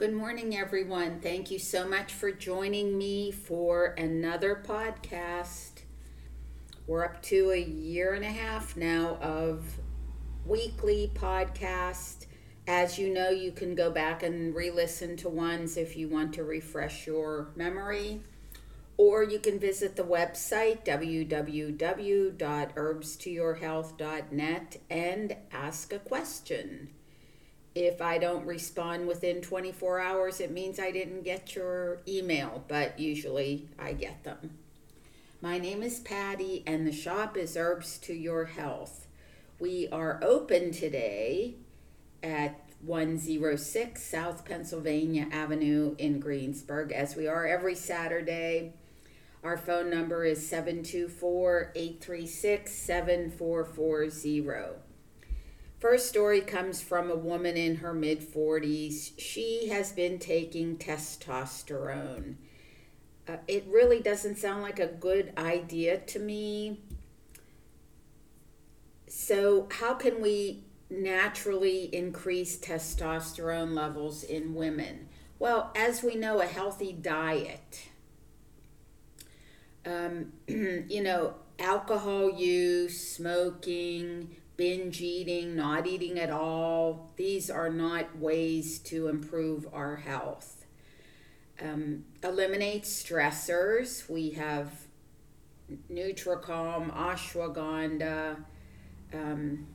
Good morning, everyone. Thank you so much for joining me for another podcast. We're up to a year and a half now of weekly podcast. As you know, you can go back and re listen to ones if you want to refresh your memory. Or you can visit the website www.herbstoyourhealth.net and ask a question. If I don't respond within 24 hours, it means I didn't get your email, but usually I get them. My name is Patty, and the shop is Herbs to Your Health. We are open today at 106 South Pennsylvania Avenue in Greensburg, as we are every Saturday. Our phone number is 724 836 7440. First story comes from a woman in her mid 40s. She has been taking testosterone. Uh, it really doesn't sound like a good idea to me. So, how can we naturally increase testosterone levels in women? Well, as we know, a healthy diet, um, you know, alcohol use, smoking, binge eating, not eating at all. These are not ways to improve our health. Um, eliminate stressors. We have Nutricalm, ashwagandha, um,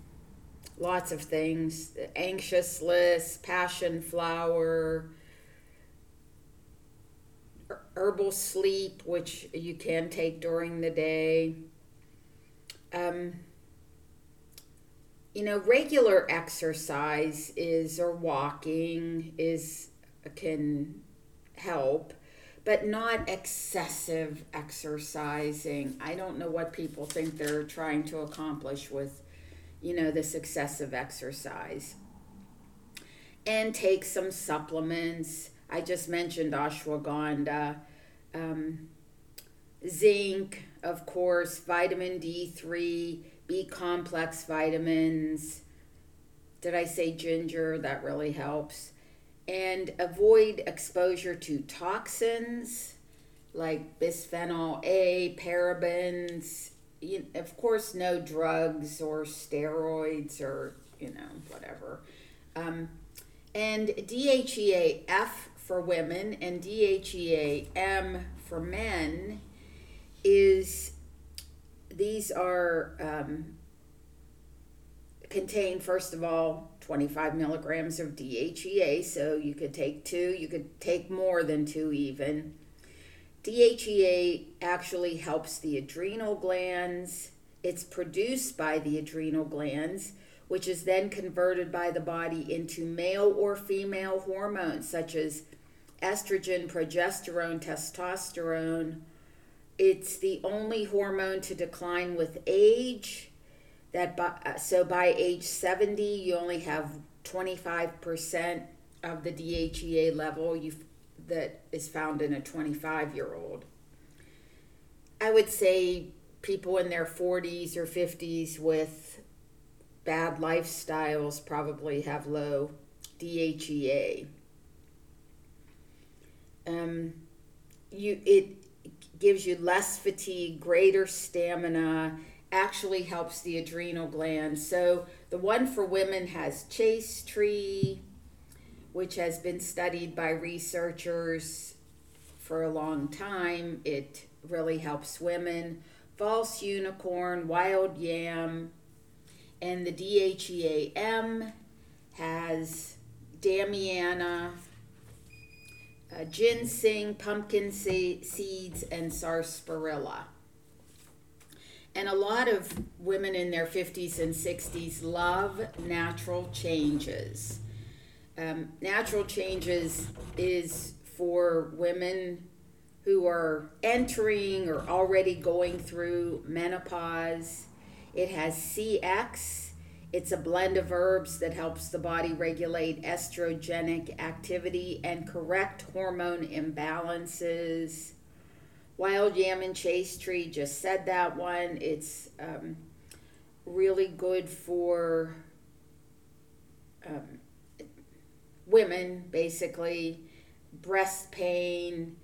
lots of things. Anxious list, passion flower, herbal sleep, which you can take during the day. Um, you know, regular exercise is or walking is can help, but not excessive exercising. I don't know what people think they're trying to accomplish with, you know, this excessive exercise. And take some supplements. I just mentioned ashwagandha, um, zinc, of course, vitamin D3 B complex vitamins. Did I say ginger? That really helps. And avoid exposure to toxins like bisphenol A, parabens. Of course, no drugs or steroids or, you know, whatever. Um, and DHEA F for women and DHEA M for men is these are um, contain first of all 25 milligrams of DHEA, so you could take two, you could take more than two even. DHEA actually helps the adrenal glands. It's produced by the adrenal glands, which is then converted by the body into male or female hormones such as estrogen, progesterone, testosterone, it's the only hormone to decline with age. That by, uh, so by age 70, you only have 25% of the DHEA level you that is found in a 25 year old. I would say people in their 40s or 50s with bad lifestyles probably have low DHEA. Um, you it gives you less fatigue, greater stamina, actually helps the adrenal glands. So the one for women has chaste tree, which has been studied by researchers for a long time. It really helps women. False unicorn, wild yam, and the DHEA M has Damiana, uh, ginseng, pumpkin seeds, and sarsaparilla. And a lot of women in their 50s and 60s love natural changes. Um, natural changes is for women who are entering or already going through menopause. It has CX, it's a blend of herbs that helps the body regulate estrogenic activity and correct hormone imbalances. Wild yam and chaste tree, just said that one. It's um, really good for um, women, basically, breast pain,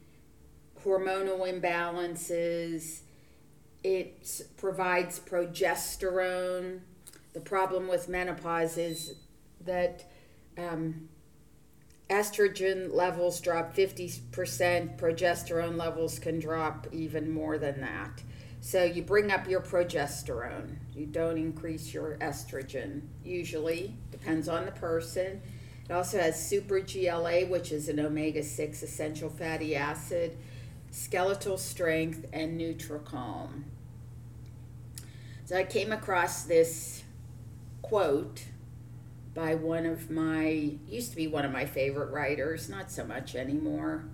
hormonal imbalances. It provides progesterone. The problem with menopause is that um, estrogen levels drop 50%, progesterone levels can drop even more than that. So you bring up your progesterone. You don't increase your estrogen, usually, depends on the person. It also has super GLA, which is an omega 6 essential fatty acid, skeletal strength, and Nutricalm. So I came across this quote by one of my, used to be one of my favorite writers, not so much anymore.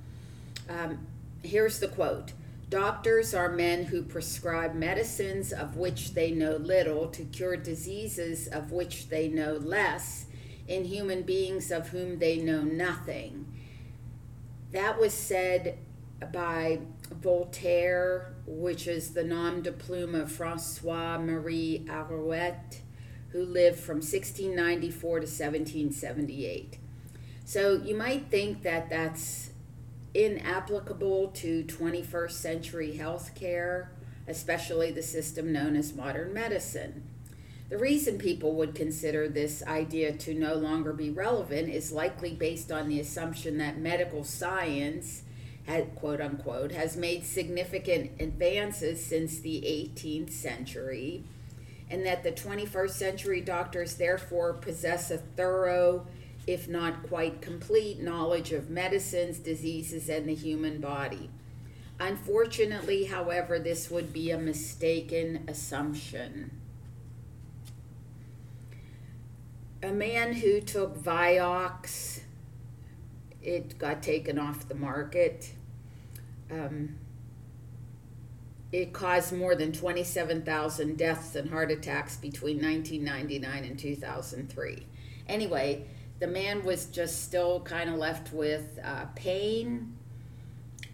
Um, here's the quote Doctors are men who prescribe medicines of which they know little to cure diseases of which they know less in human beings of whom they know nothing. That was said by Voltaire, which is the nom de plume of Francois Marie Arouet, who lived from 1694 to 1778. So you might think that that's inapplicable to 21st century healthcare, especially the system known as modern medicine. The reason people would consider this idea to no longer be relevant is likely based on the assumption that medical science, had, quote unquote, has made significant advances since the 18th century, and that the 21st century doctors therefore possess a thorough if not quite complete, knowledge of medicines, diseases, and the human body. Unfortunately, however, this would be a mistaken assumption. A man who took Vioxx, it got taken off the market. Um, it caused more than 27,000 deaths and heart attacks between 1999 and 2003. Anyway, the man was just still kind of left with uh, pain.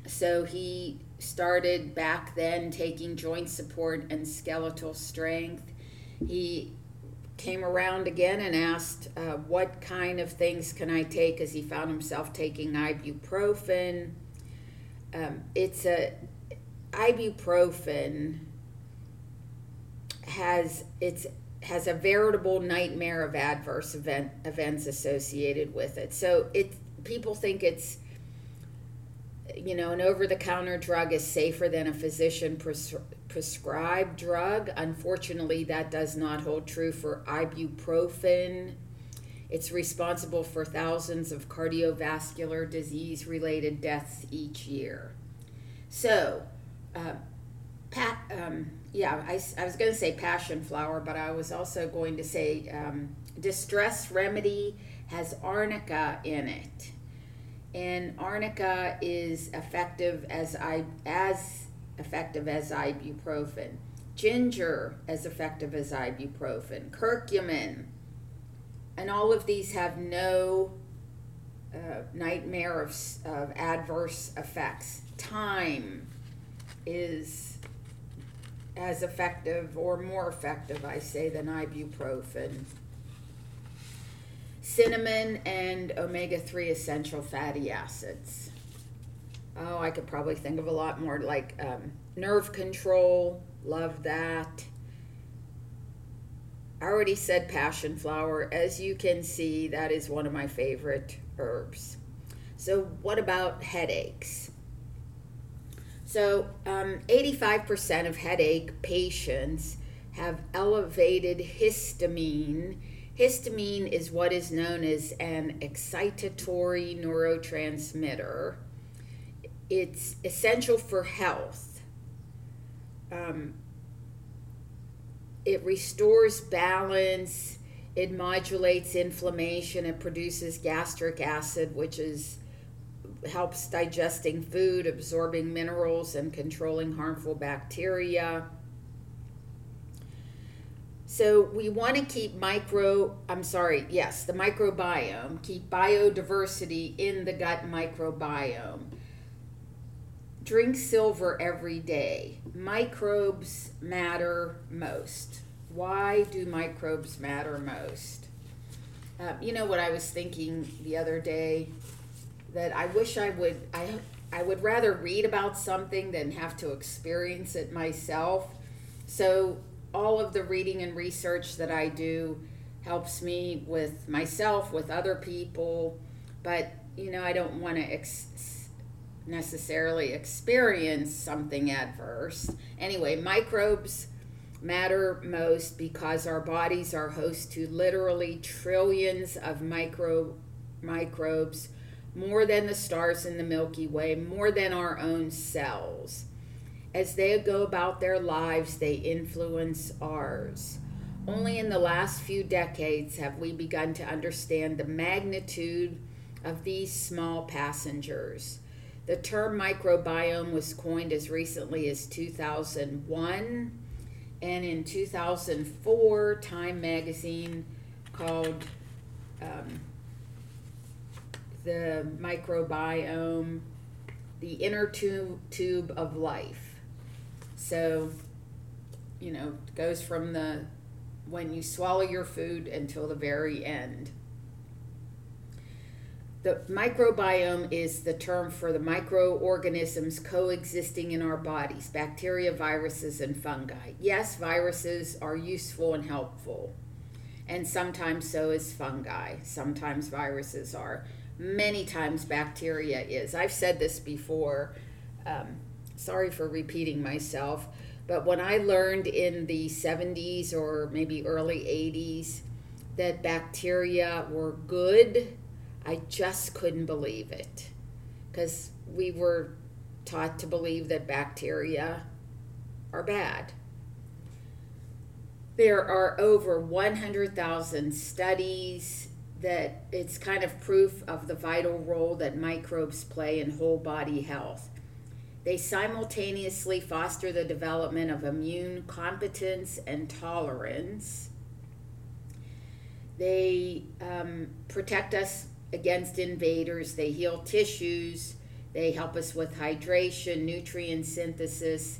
So he started back then taking joint support and skeletal strength. He came around again and asked, uh, What kind of things can I take? As he found himself taking ibuprofen. Um, it's a ibuprofen has it's has a veritable nightmare of adverse event events associated with it. So it people think it's you know an over the counter drug is safer than a physician pres- prescribed drug. Unfortunately, that does not hold true for ibuprofen. It's responsible for thousands of cardiovascular disease related deaths each year. So, uh, Pat, um, yeah, I, I was going to say passion flower, but I was also going to say um, distress remedy has arnica in it. And arnica is effective as I as effective as ibuprofen. Ginger as effective as ibuprofen. Curcumin. And all of these have no uh, nightmare of, of adverse effects. Thyme is as effective or more effective, I say, than ibuprofen. Cinnamon and omega 3 essential fatty acids. Oh, I could probably think of a lot more like um, nerve control, love that. I already said passion flower. As you can see, that is one of my favorite herbs. So, what about headaches? So, um, 85% of headache patients have elevated histamine. Histamine is what is known as an excitatory neurotransmitter. It's essential for health. Um, it restores balance, it modulates inflammation, it produces gastric acid, which is helps digesting food, absorbing minerals, and controlling harmful bacteria. So we want to keep micro, I'm sorry, yes, the microbiome, keep biodiversity in the gut microbiome. Drink silver every day. Microbes matter most. Why do microbes matter most? Uh, you know what I was thinking the other day? That I wish I would. I I would rather read about something than have to experience it myself. So all of the reading and research that I do helps me with myself, with other people, but you know, I don't want to ex- necessarily experience something adverse. Anyway, microbes matter most because our bodies are host to literally trillions of micro microbes, more than the stars in the Milky Way, more than our own cells. As they go about their lives, they influence ours. Only in the last few decades have we begun to understand the magnitude of these small passengers. The term microbiome was coined as recently as 2001, and in 2004, Time magazine called um, the microbiome the inner tube, tube of life. So, you know, goes from the when you swallow your food until the very end. The microbiome is the term for the microorganisms coexisting in our bodies bacteria, viruses, and fungi. Yes, viruses are useful and helpful, and sometimes so is fungi. Sometimes viruses are. Many times bacteria is. I've said this before. Um, sorry for repeating myself, but when I learned in the 70s or maybe early 80s that bacteria were good, I just couldn't believe it. Because we were taught to believe that bacteria are bad. There are over 100,000 studies that it's kind of proof of the vital role that microbes play in whole body health. They simultaneously foster the development of immune competence and tolerance. They um, protect us against invaders, they heal tissues, they help us with hydration, nutrient synthesis.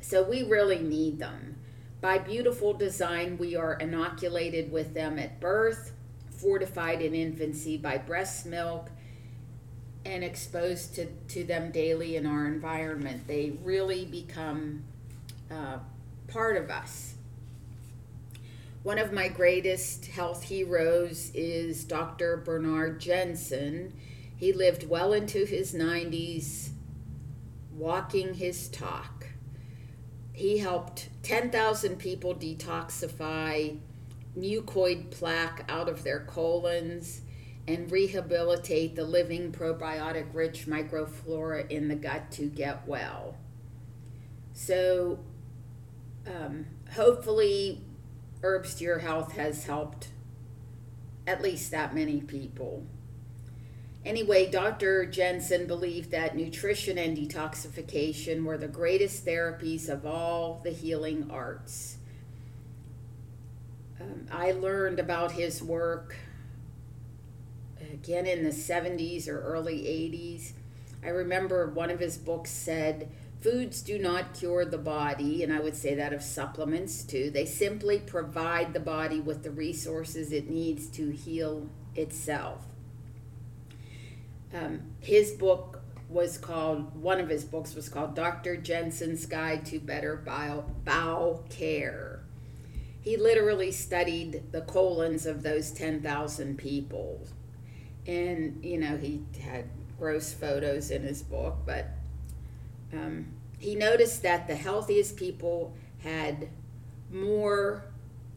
So we really need them. By beautiful design, we are inoculated with them at birth, fortified in infancy by breast milk, and exposed to, to them daily in our environment, they really become uh, part of us. One of my greatest health heroes is Dr. Bernard Jensen. He lived well into his 90s, walking his talk. He helped 10,000 people detoxify mucoid plaque out of their colons and rehabilitate the living probiotic rich microflora in the gut to get well. So, um, hopefully, Herbs to Your Health has helped at least that many people. Anyway, Dr. Jensen believed that nutrition and detoxification were the greatest therapies of all the healing arts. Um, I learned about his work again in the 70s or early 80s. I remember one of his books said, Foods do not cure the body, and I would say that of supplements too. They simply provide the body with the resources it needs to heal itself. Um, his book was called, one of his books was called Dr. Jensen's Guide to Better Bowel, Care. He literally studied the colons of those 10,000 people and you know he had gross photos in his book, but um, he noticed that the healthiest people had more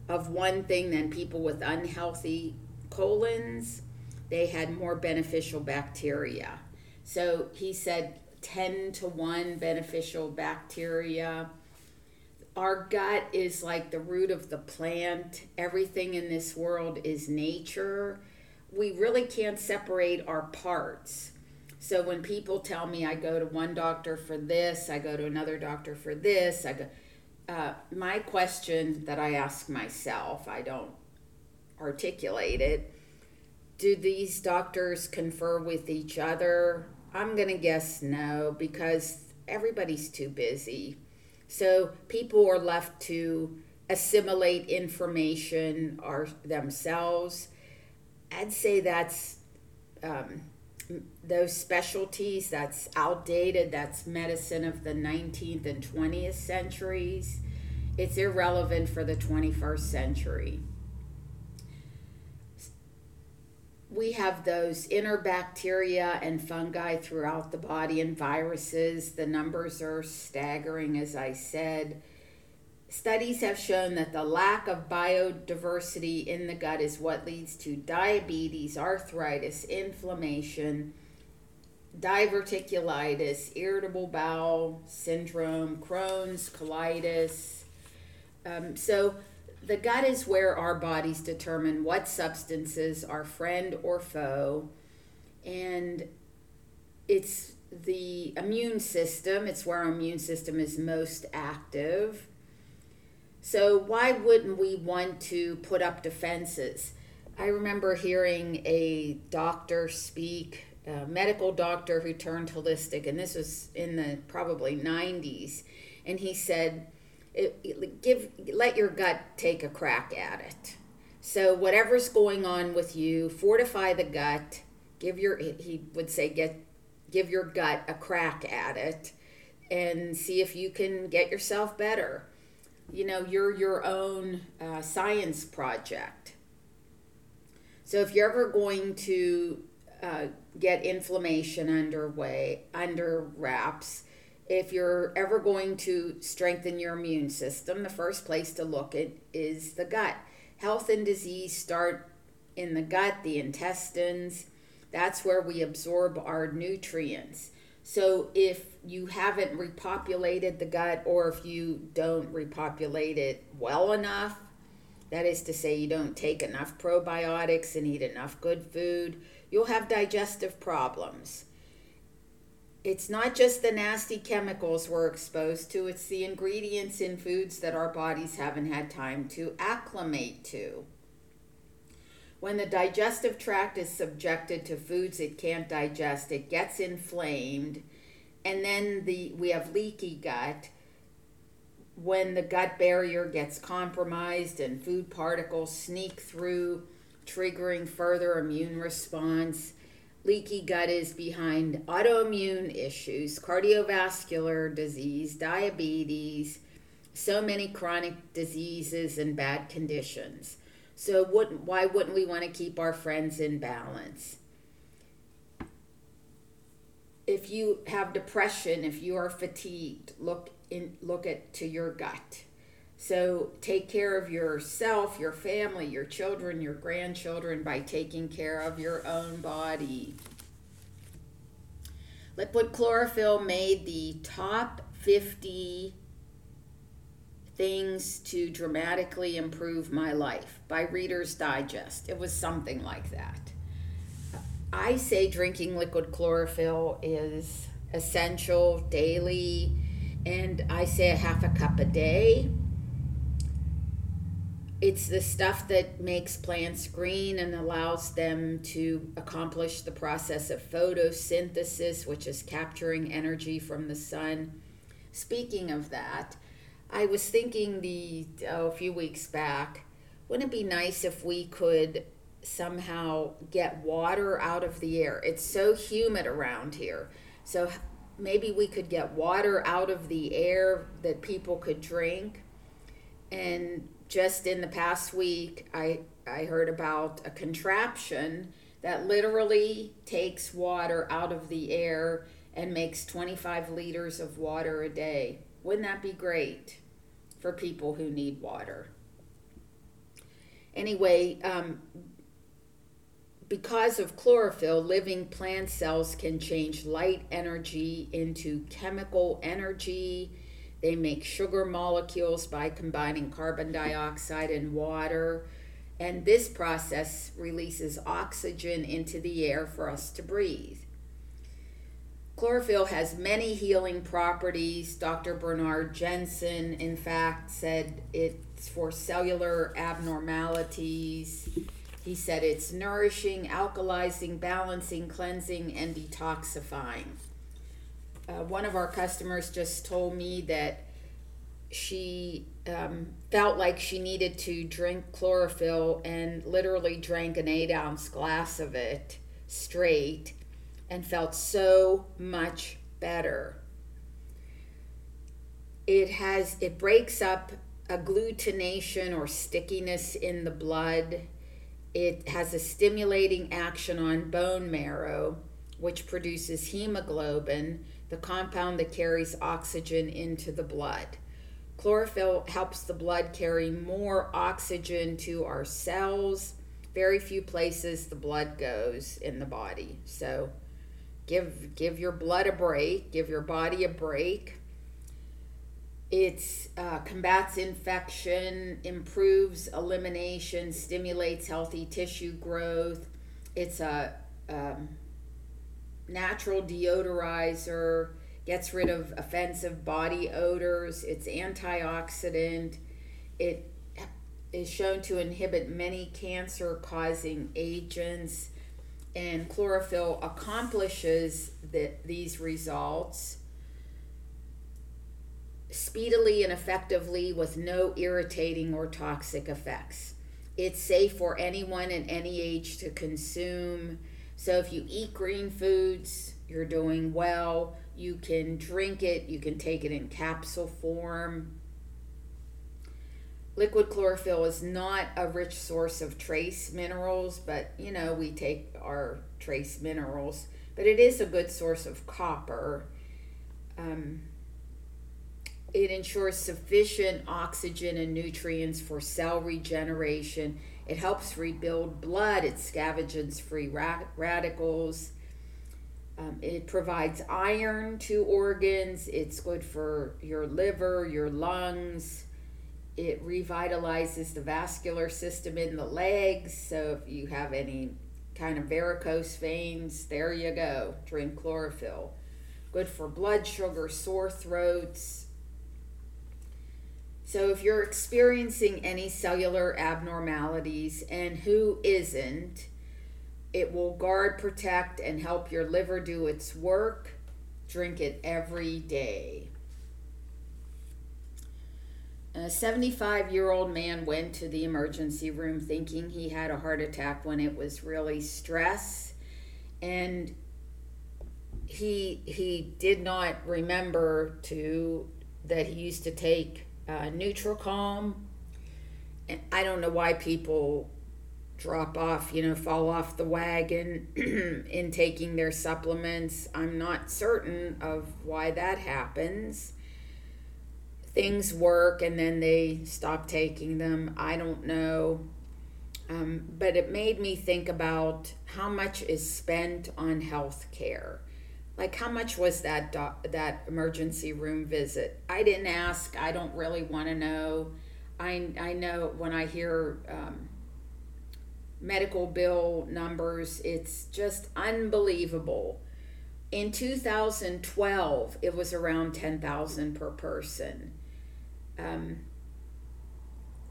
of one thing than people with unhealthy colons. They had more beneficial bacteria. So he said 10 to 1 beneficial bacteria. Our gut is like the root of the plant. Everything in this world is nature we really can't separate our parts. So when people tell me I go to one doctor for this, I go to another doctor for this, I go. Uh, my question that I ask myself, I don't articulate it. Do these doctors confer with each other? I'm going to guess no because everybody's too busy. So people are left to assimilate information are themselves. I'd say that's um, those specialties that's outdated that's medicine of the 19th and 20th centuries. It's irrelevant for the 21st century we have those inner bacteria and fungi throughout the body and viruses the numbers are staggering as i said Studies have shown that the lack of biodiversity in the gut is what leads to diabetes, arthritis, inflammation, diverticulitis, irritable bowel syndrome, Crohn's, colitis. Um, so, the gut is where our bodies determine what substances are friend or foe, and it's the immune system, it's where our immune system is most active so, why wouldn't we want to put up defenses? I remember hearing a doctor speak, a medical doctor who turned holistic, and this was in the probably 90s, and he said, "Give let your gut take a crack at it." So whatever's going on with you, fortify the gut. Give your he would say get give your gut a crack at it, and see if you can get yourself better you know you're your own uh, science project so if you're ever going to uh, get inflammation underway under wraps if you're ever going to strengthen your immune system the first place to look at is the gut. Health and disease start in the gut the intestines. That's where we absorb our nutrients. So if you haven't repopulated the gut or if you don't repopulate it well enough, that is to say, you don't take enough probiotics and eat enough good food, you'll have digestive problems. It's not just the nasty chemicals we're exposed to, it's the ingredients in foods that our bodies haven't had time to acclimate to. When the digestive tract is subjected to foods it can't digest, it gets inflamed, and then the we have leaky gut. When the gut barrier gets compromised and food particles sneak through, triggering further immune response. Leaky gut is behind autoimmune issues, cardiovascular disease, diabetes, so many chronic diseases and bad conditions. So what, why wouldn't we want to keep our friends in balance? If you have depression, if you are fatigued, look in look at to your gut. So take care of yourself, your family, your children, your grandchildren by taking care of your own body. Liquid chlorophyll made the top 50 things to dramatically improve my life by Reader's Digest. It was something like that. I say drinking liquid chlorophyll is essential daily, and I say a half a cup a day. It's the stuff that makes plants green and allows them to accomplish the process of photosynthesis, which is capturing energy from the sun. Speaking of that, I was thinking the oh, a few weeks back, wouldn't it be nice if we could somehow get water out of the air? It's so humid around here. So maybe we could get water out of the air that people could drink. And just in the past week, I, I heard about a contraption that literally takes water out of the air and makes 25 liters of water a day. Wouldn't that be great for people who need water? Anyway, um, because of chlorophyll, living plant cells can change light energy into chemical energy. They make sugar molecules by combining carbon dioxide and water. And this process releases oxygen into the air for us to breathe. Chlorophyll has many healing properties. Dr. Bernard Jensen, in fact, said it's for cellular abnormalities. He said it's nourishing, alkalizing, balancing, cleansing, and detoxifying. Uh, one of our customers just told me that she um, felt like she needed to drink chlorophyll and literally drank an eight ounce glass of it straight and felt so much better. It has it breaks up agglutination or stickiness in the blood. It has a stimulating action on bone marrow, which produces hemoglobin, the compound that carries oxygen into the blood. Chlorophyll helps the blood carry more oxygen to our cells. Very few places the blood goes in the body. So give give your blood a break, give your body a break. It uh, combats infection, improves elimination, stimulates healthy tissue growth. It's a um, natural deodorizer, gets rid of offensive body odors. It's antioxidant. It is shown to inhibit many cancer causing agents and chlorophyll accomplishes the, these results speedily and effectively with no irritating or toxic effects. It's safe for anyone in any age to consume. So if you eat green foods, you're doing well. You can drink it, you can take it in capsule form. Liquid chlorophyll is not a rich source of trace minerals, but you know, we take our trace minerals, but it is a good source of copper. Um, it ensures sufficient oxygen and nutrients for cell regeneration. It helps rebuild blood. It scavenges free ra- radicals. Um, it provides iron to organs. It's good for your liver, your lungs it revitalizes the vascular system in the legs. So if you have any kind of varicose veins, there you go. Drink chlorophyll. Good for blood sugar, sore throats. So if you're experiencing any cellular abnormalities, and who isn't, it will guard, protect, and help your liver do its work. Drink it every day. A 75 year old man went to the emergency room thinking he had a heart attack when it was really stress. And he, he did not remember to that he used to take uh, calm. And I don't know why people drop off, you know, fall off the wagon in taking their supplements. I'm not certain of why that happens things work and then they stop taking them. I don't know. Um, but it made me think about how much is spent on health care. Like how much was that that emergency room visit? I didn't ask. I don't really want to know. I I know when I hear um, medical bill numbers, it's just unbelievable. In 2012, it was around 10,000 per person um,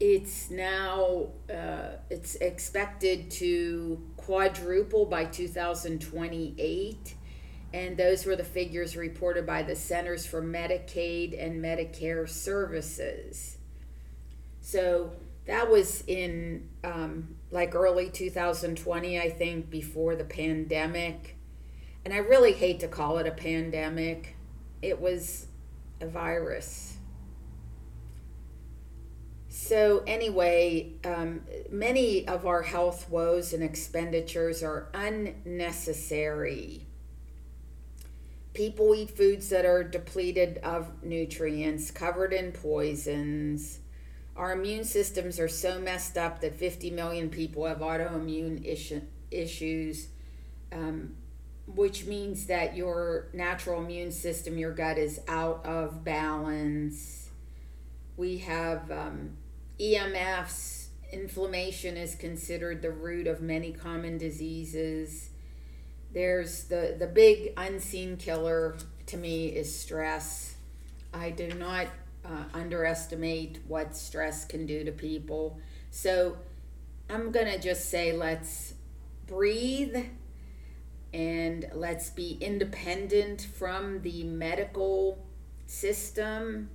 it's now uh, it's expected to quadruple by 2028 and those were the figures reported by the centers for medicaid and medicare services. So that was in um, like early 2020 i think before the pandemic. And i really hate to call it a pandemic. It was a virus. So, anyway, um, many of our health woes and expenditures are unnecessary. People eat foods that are depleted of nutrients, covered in poisons. Our immune systems are so messed up that 50 million people have autoimmune issue, issues, um, which means that your natural immune system, your gut, is out of balance. We have um, EMFs, inflammation is considered the root of many common diseases. There's the, the big unseen killer to me is stress. I do not uh, underestimate what stress can do to people. So I'm going to just say let's breathe and let's be independent from the medical system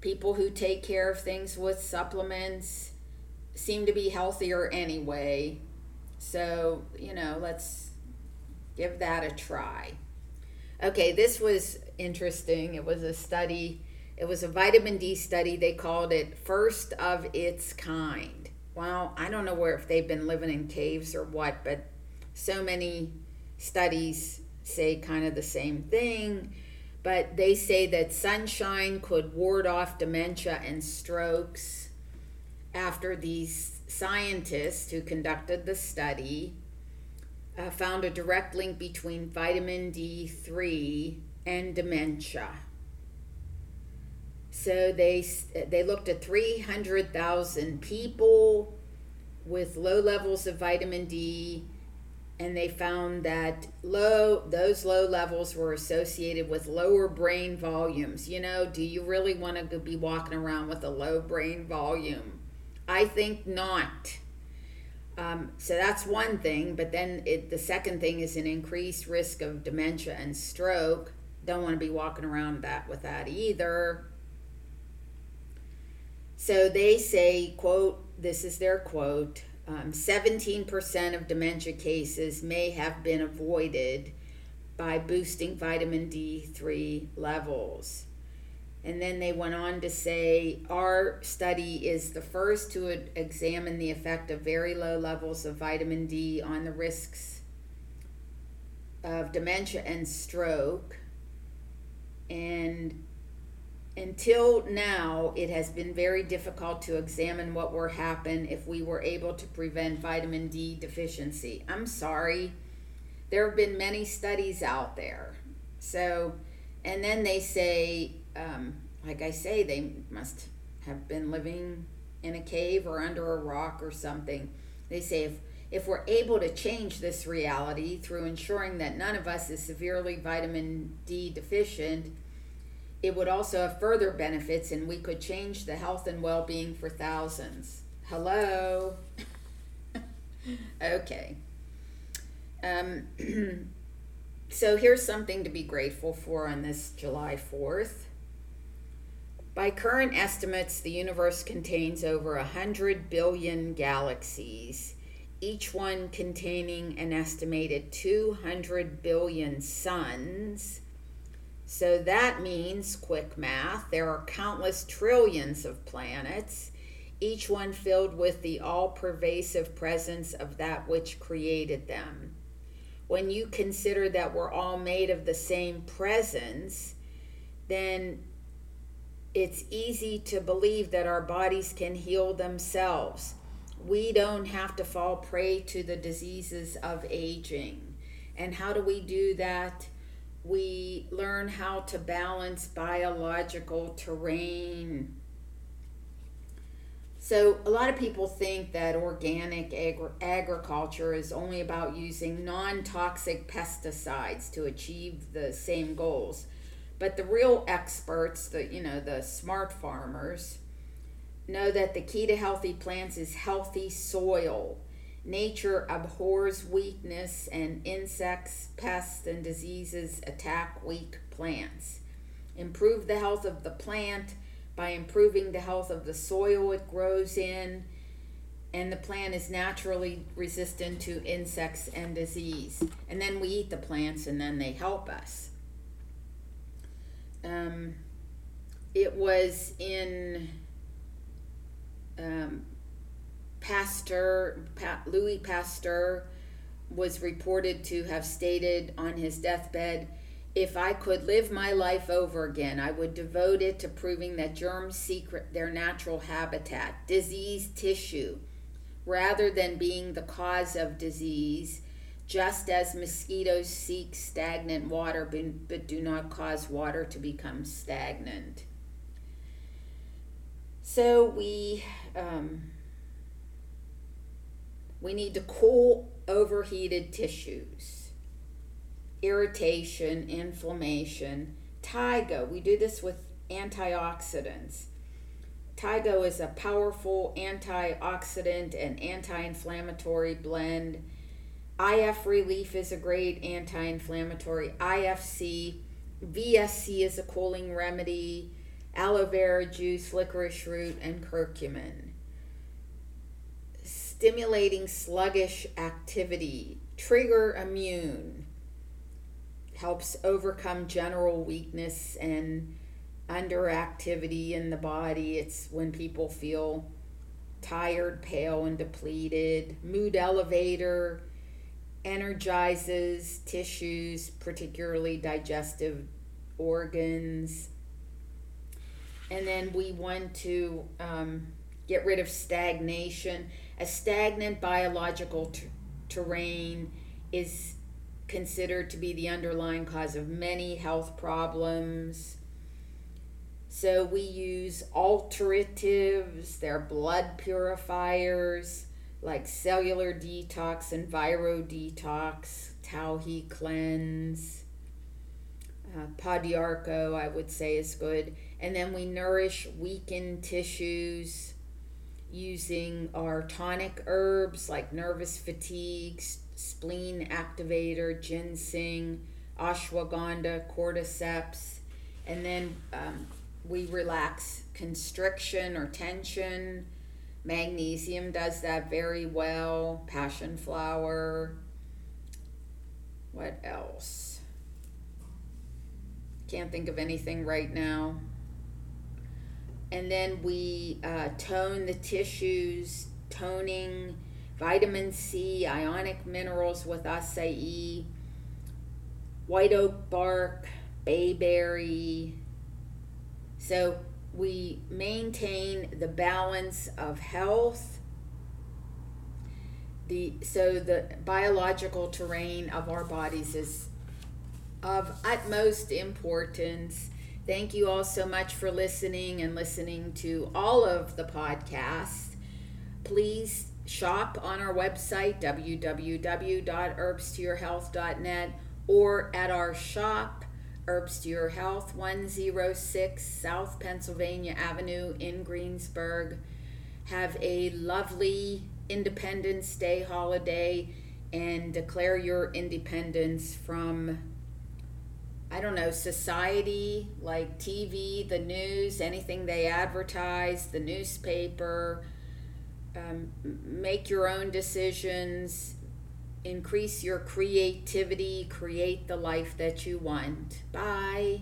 people who take care of things with supplements seem to be healthier anyway. So, you know, let's give that a try. Okay, this was interesting. It was a study, it was a vitamin D study. They called it first of its kind. Well, I don't know where if they've been living in caves or what, but so many studies say kind of the same thing. But they say that sunshine could ward off dementia and strokes after these scientists who conducted the study uh, found a direct link between vitamin D3 and dementia. So they they looked at 300,000 people with low levels of vitamin D and they found that low those low levels were associated with lower brain volumes. You know, do you really want to be walking around with a low brain volume? I think not. Um, so that's one thing, but then it, the second thing is an increased risk of dementia and stroke. Don't want to be walking around that with that either. So they say, quote, this is their quote, um, 17% of dementia cases may have been avoided by boosting vitamin D3 levels. And then they went on to say our study is the first to examine the effect of very low levels of vitamin D on the risks of dementia and stroke. And until now, it has been very difficult to examine what would happen if we were able to prevent vitamin D deficiency. I'm sorry. There have been many studies out there. So, and then they say um, like I say, they must have been living in a cave or under a rock or something. They say if if we're able to change this reality through ensuring that none of us is severely vitamin D deficient, it would also have further benefits and we could change the health and well being for thousands. Hello? okay. Um, so here's something to be grateful for on this July 4th. By current estimates, the universe contains over 100 billion galaxies, each one containing an estimated 200 billion suns. So that means, quick math, there are countless trillions of planets, each one filled with the all pervasive presence of that which created them. When you consider that we're all made of the same presence, then it's easy to believe that our bodies can heal themselves. We don't have to fall prey to the diseases of aging. And how do we do that? We learn how to balance biological terrain. So, a lot of people think that organic agri- agriculture is only about using non toxic pesticides to achieve the same goals. But the real experts, the you know, the smart farmers, know that the key to healthy plants is healthy soil. Nature abhors weakness, and insects, pests, and diseases attack weak plants. Improve the health of the plant by improving the health of the soil it grows in, and the plant is naturally resistant to insects and disease. And then we eat the plants, and then they help us um, it was in um, Pasteur, pa- Louis Pasteur was reported to have stated on his deathbed if I could live my life over again, I would devote it to proving that germs secret their natural habitat, diseased tissue, rather than being the cause of disease just as mosquitoes seek stagnant water but do not cause water to become stagnant. So we um, we need to cool overheated tissues, irritation, inflammation. Thai-Go, we do this with antioxidants. Thai-Go is a powerful antioxidant and anti inflammatory blend IF relief is a great anti inflammatory. IFC, VSC is a cooling remedy. aloe vera juice, licorice root, and curcumin. Stimulating sluggish activity, trigger immune, helps overcome general weakness and underactivity in the body. It's when people feel tired, pale, and depleted. Mood elevator energizes tissues, particularly digestive organs. And then we want to um, get rid of stagnation. A stagnant biological t- terrain is considered to be the underlying cause of many health problems. So we use alteratives, they're blood purifiers like cellular detox and viro detox, Tiao He cleanse. Uh, Pau d'Arco, I would say, is good. And then we nourish weakened tissues using our tonic herbs like nervous fatigue, spleen activator, ginseng, ashwagandha, cordyceps. And then um, we relax constriction or tension. Magnesium does that very well. Passion flower. What else? Can't think of anything right now. And then we uh, tone the tissues, toning vitamin C, ionic minerals with acai, white oak bark, bayberry, so we maintain the balance of health. The, so the biological terrain of our bodies is of utmost importance. Thank you all so much for listening and listening to all of the podcasts. Please shop on our website, www.herbstoyourhealth.net, or at our shop Herbs to Your Health, 106 South Pennsylvania Avenue in Greensburg. Have a lovely Independence Day holiday and declare your independence from, I don't know, society, like TV, the news, anything they advertise, the newspaper. Um, make your own decisions increase your creativity, create the life that you want. Bye.